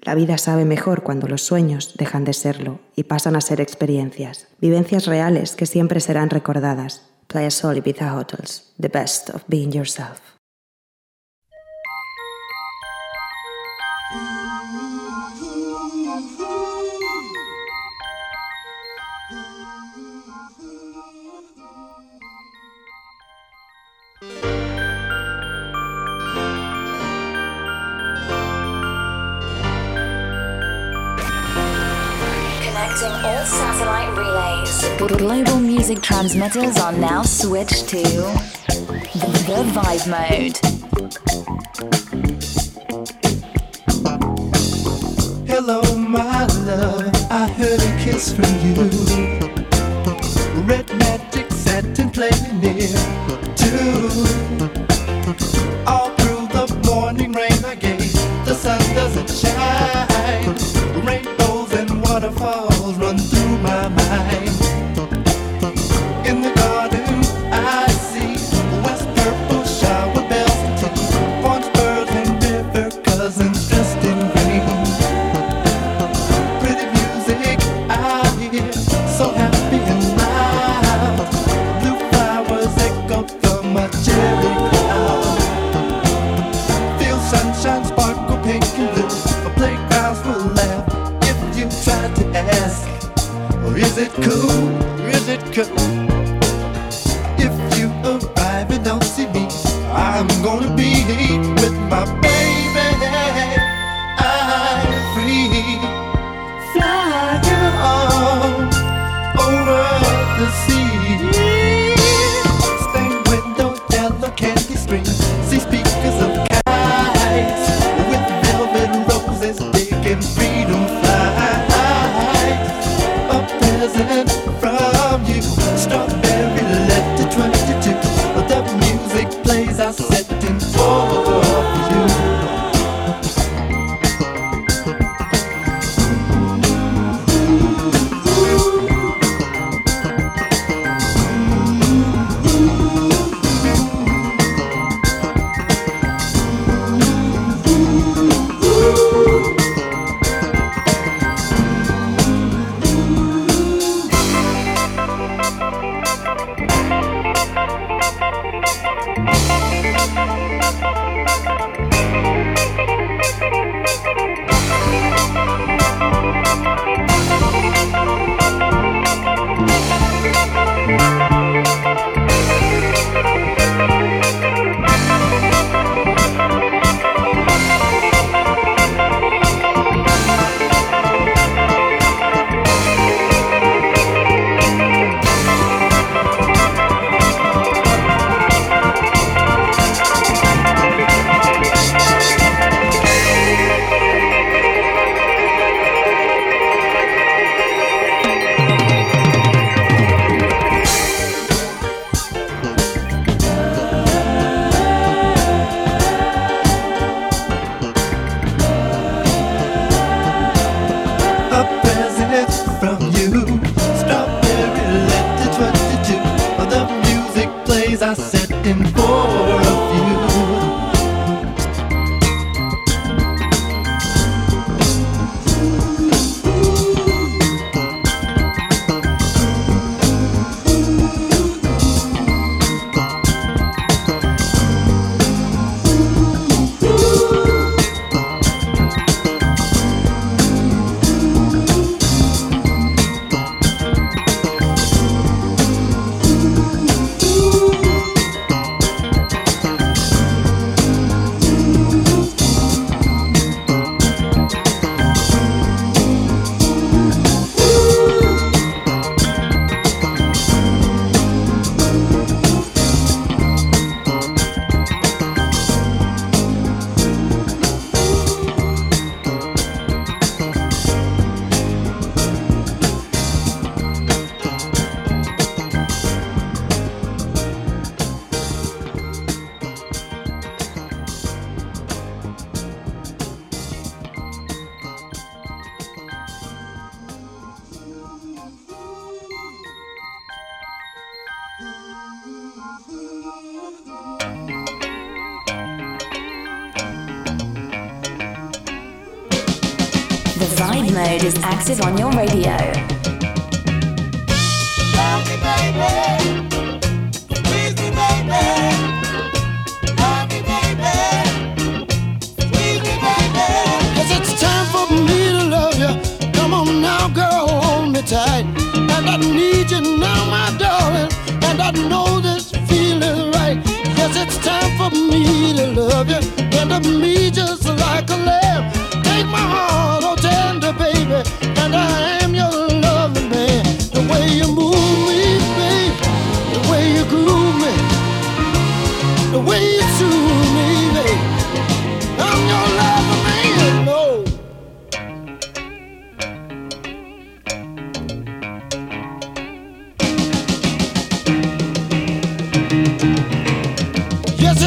La vida sabe mejor cuando los sueños dejan de serlo y pasan a ser experiencias, vivencias reales que siempre serán recordadas. Playa Sol Ibiza Hotels, the best of being yourself. Global music transmitters are now switched to the Vibe Mode. Hello, my love. I heard a kiss from you. Red magic satin playing near too. All through the morning rain I gave, the sun doesn't shine. Rainbows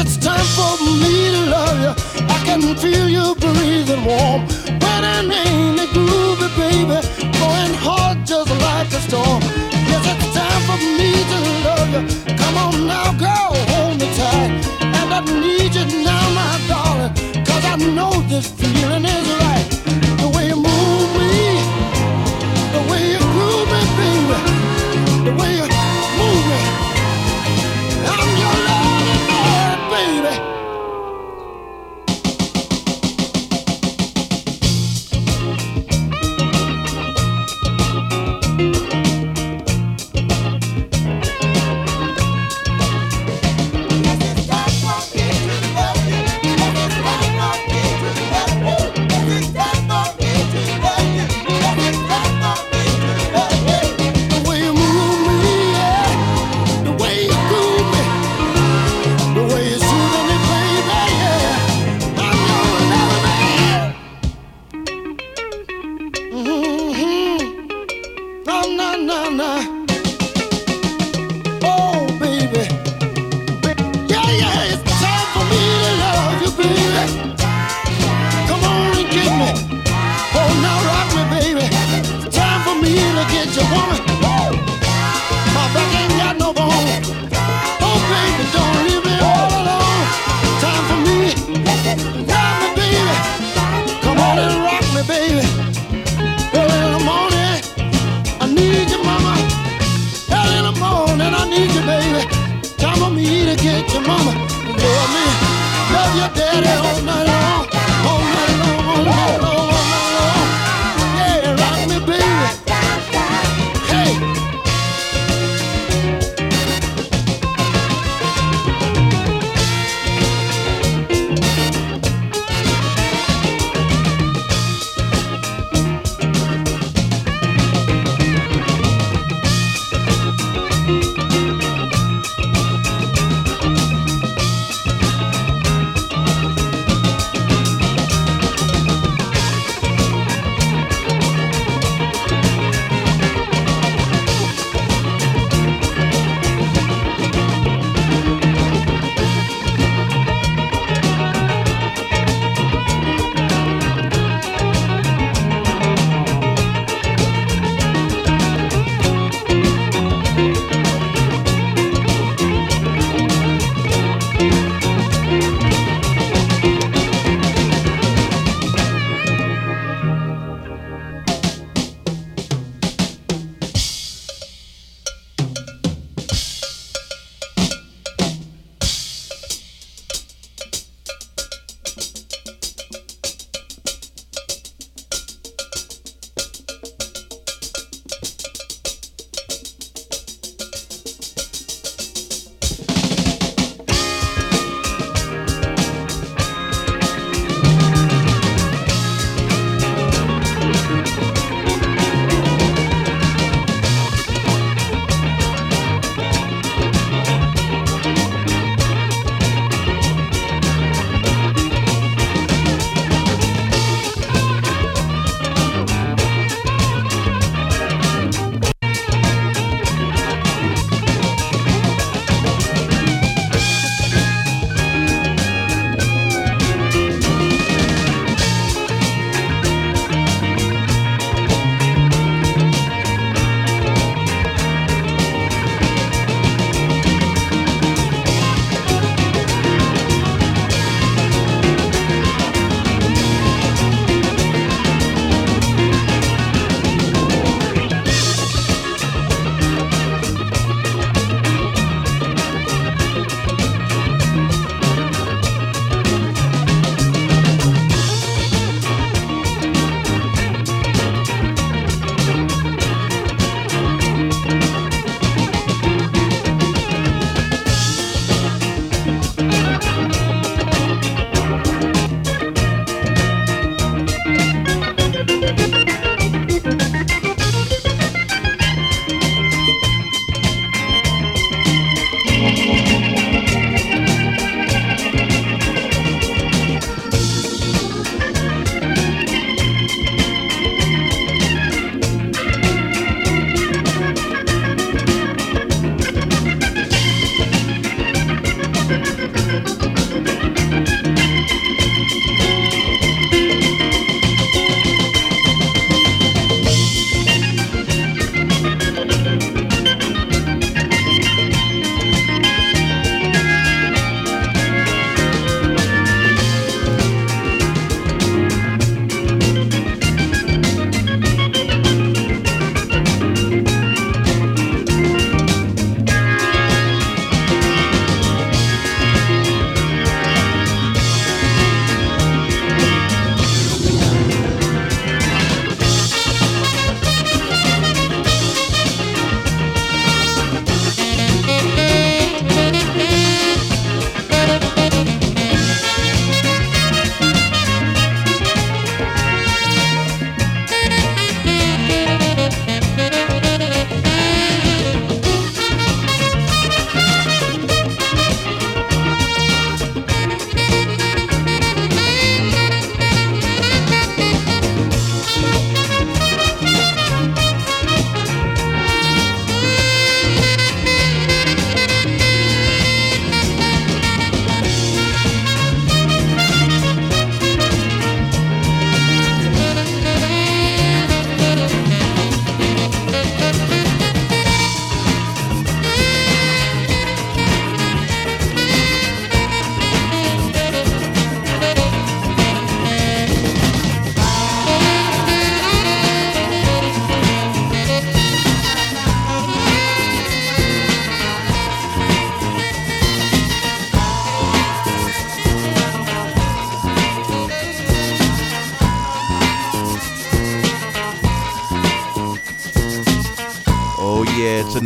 It's time for me to love you. I can feel you breathing warm. When I'm in the groovy, baby, going hard just like a storm. Yes, it's time for me to love you. Come on now, girl, hold me tight. And I need you now, my darling, cause I know this feeling is right.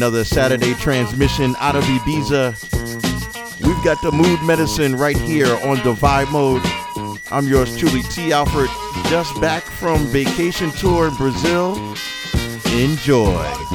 Another Saturday transmission out of Ibiza. We've got the mood medicine right here on the vibe mode. I'm yours truly, T. Alford, just back from vacation tour in Brazil. Enjoy.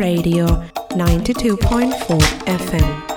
Radio 92.4 FM.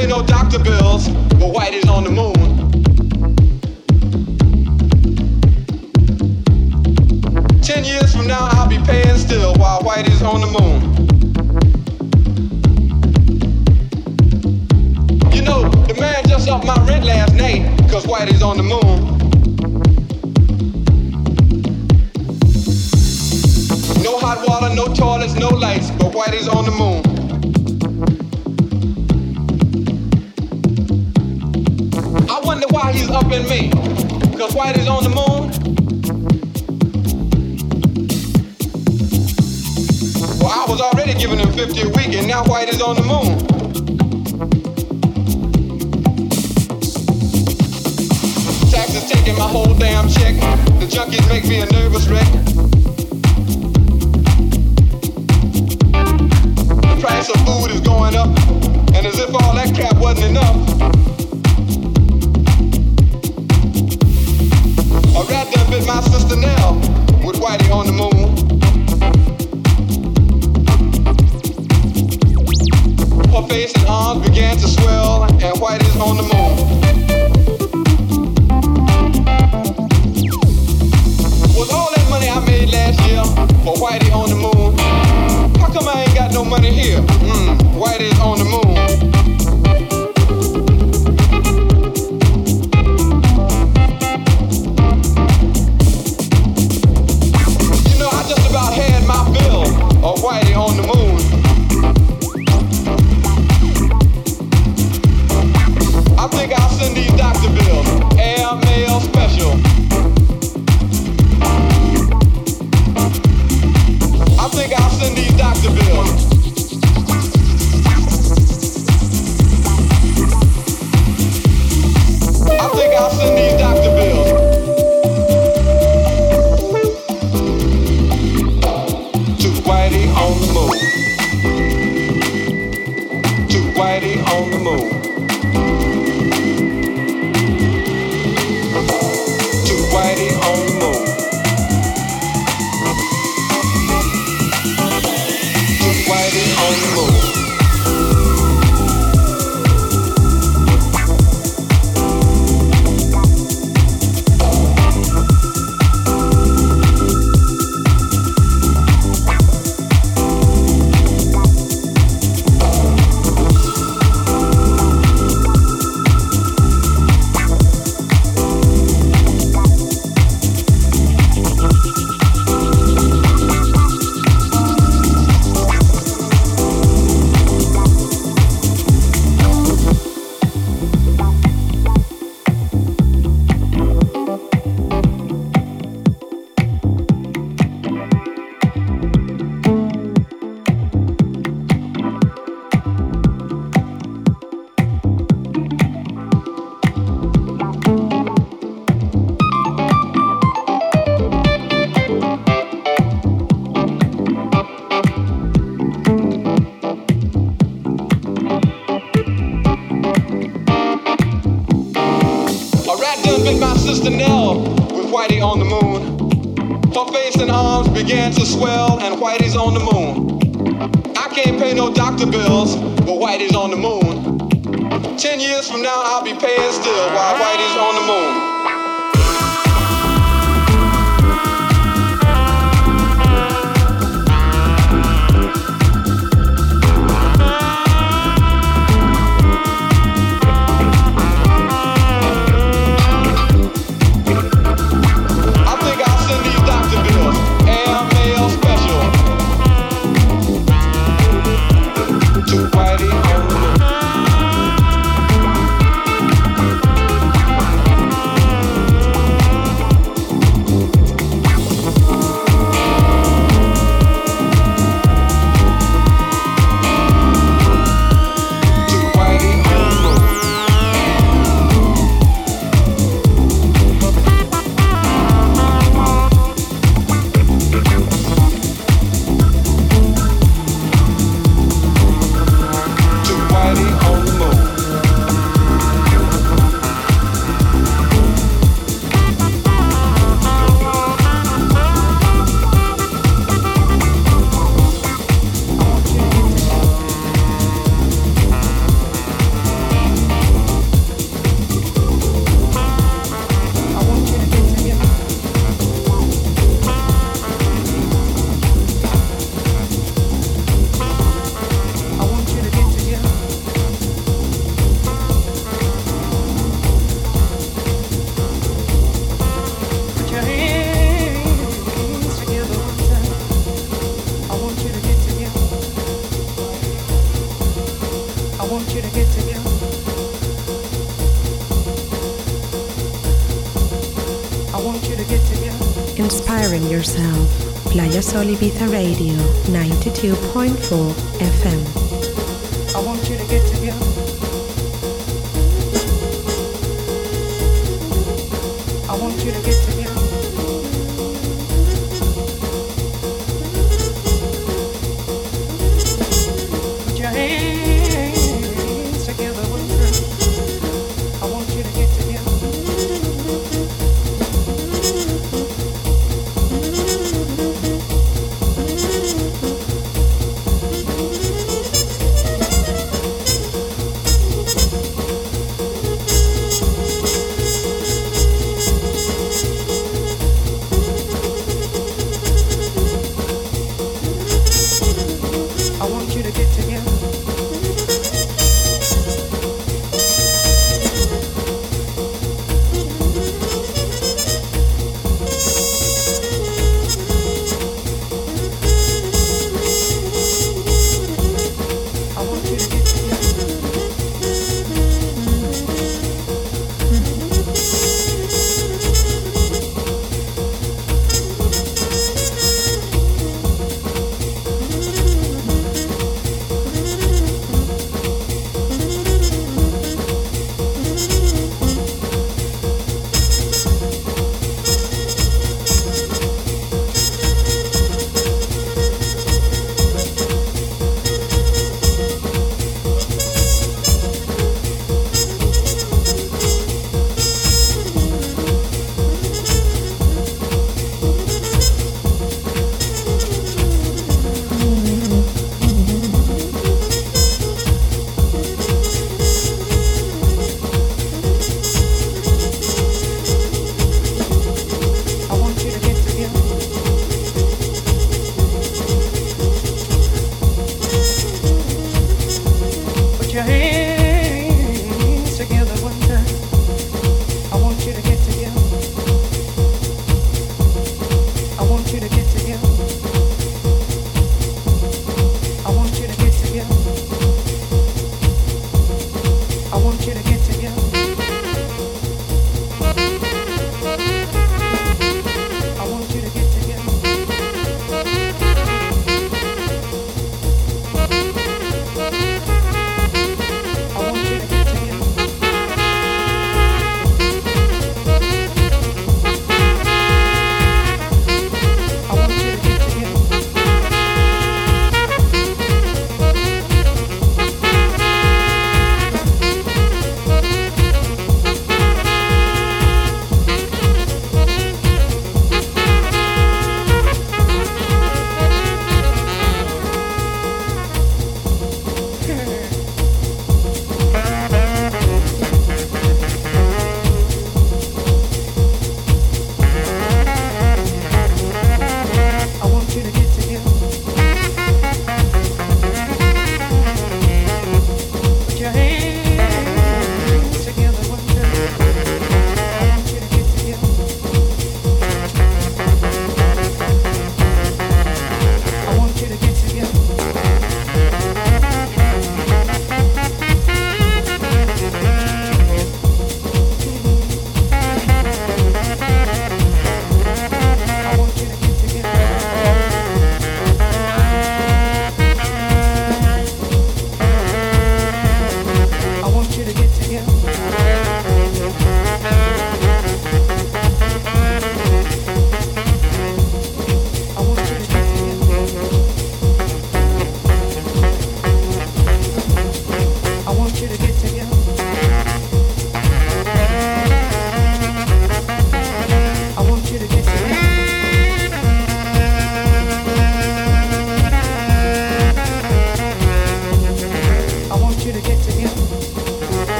Pay no doctor bills, but Whitey's on the moon. Ten years from now, I'll be paying still while Whitey's on the moon. You know, the man just upped my rent last night, cause Whitey's on the moon. No hot water, no toilets, no lights, but Whitey's on the moon. Up in me, cause Whitey's on the moon. Well, I was already giving him 50 a week, and now Whitey's on the moon. Taxes taking my whole damn check. The junkies make me a nervous wreck. The price of food is going up, and as if all that crap wasn't enough. My sister Nell with Whitey on the moon. Her face and arms began to swell, and Whitey's on the moon. Was all that money I made last year for Whitey on the moon? How come I ain't got no money here? Mm, Whitey's on the moon. Sol Ibiza Radio 92.4 FM.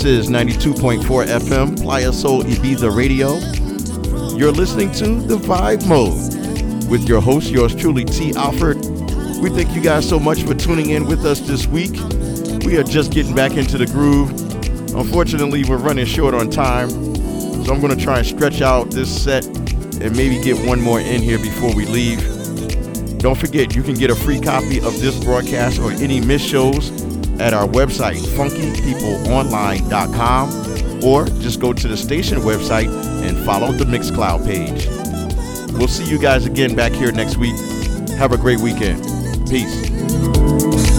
This is 92.4 FM, Playa Sol Ibiza Radio. You're listening to The Vibe Mode with your host, yours truly, T. Alford. We thank you guys so much for tuning in with us this week. We are just getting back into the groove. Unfortunately, we're running short on time, so I'm going to try and stretch out this set and maybe get one more in here before we leave. Don't forget, you can get a free copy of this broadcast or any missed shows at our website, funkypeopleonline.com, or just go to the station website and follow the Mixcloud page. We'll see you guys again back here next week. Have a great weekend. Peace.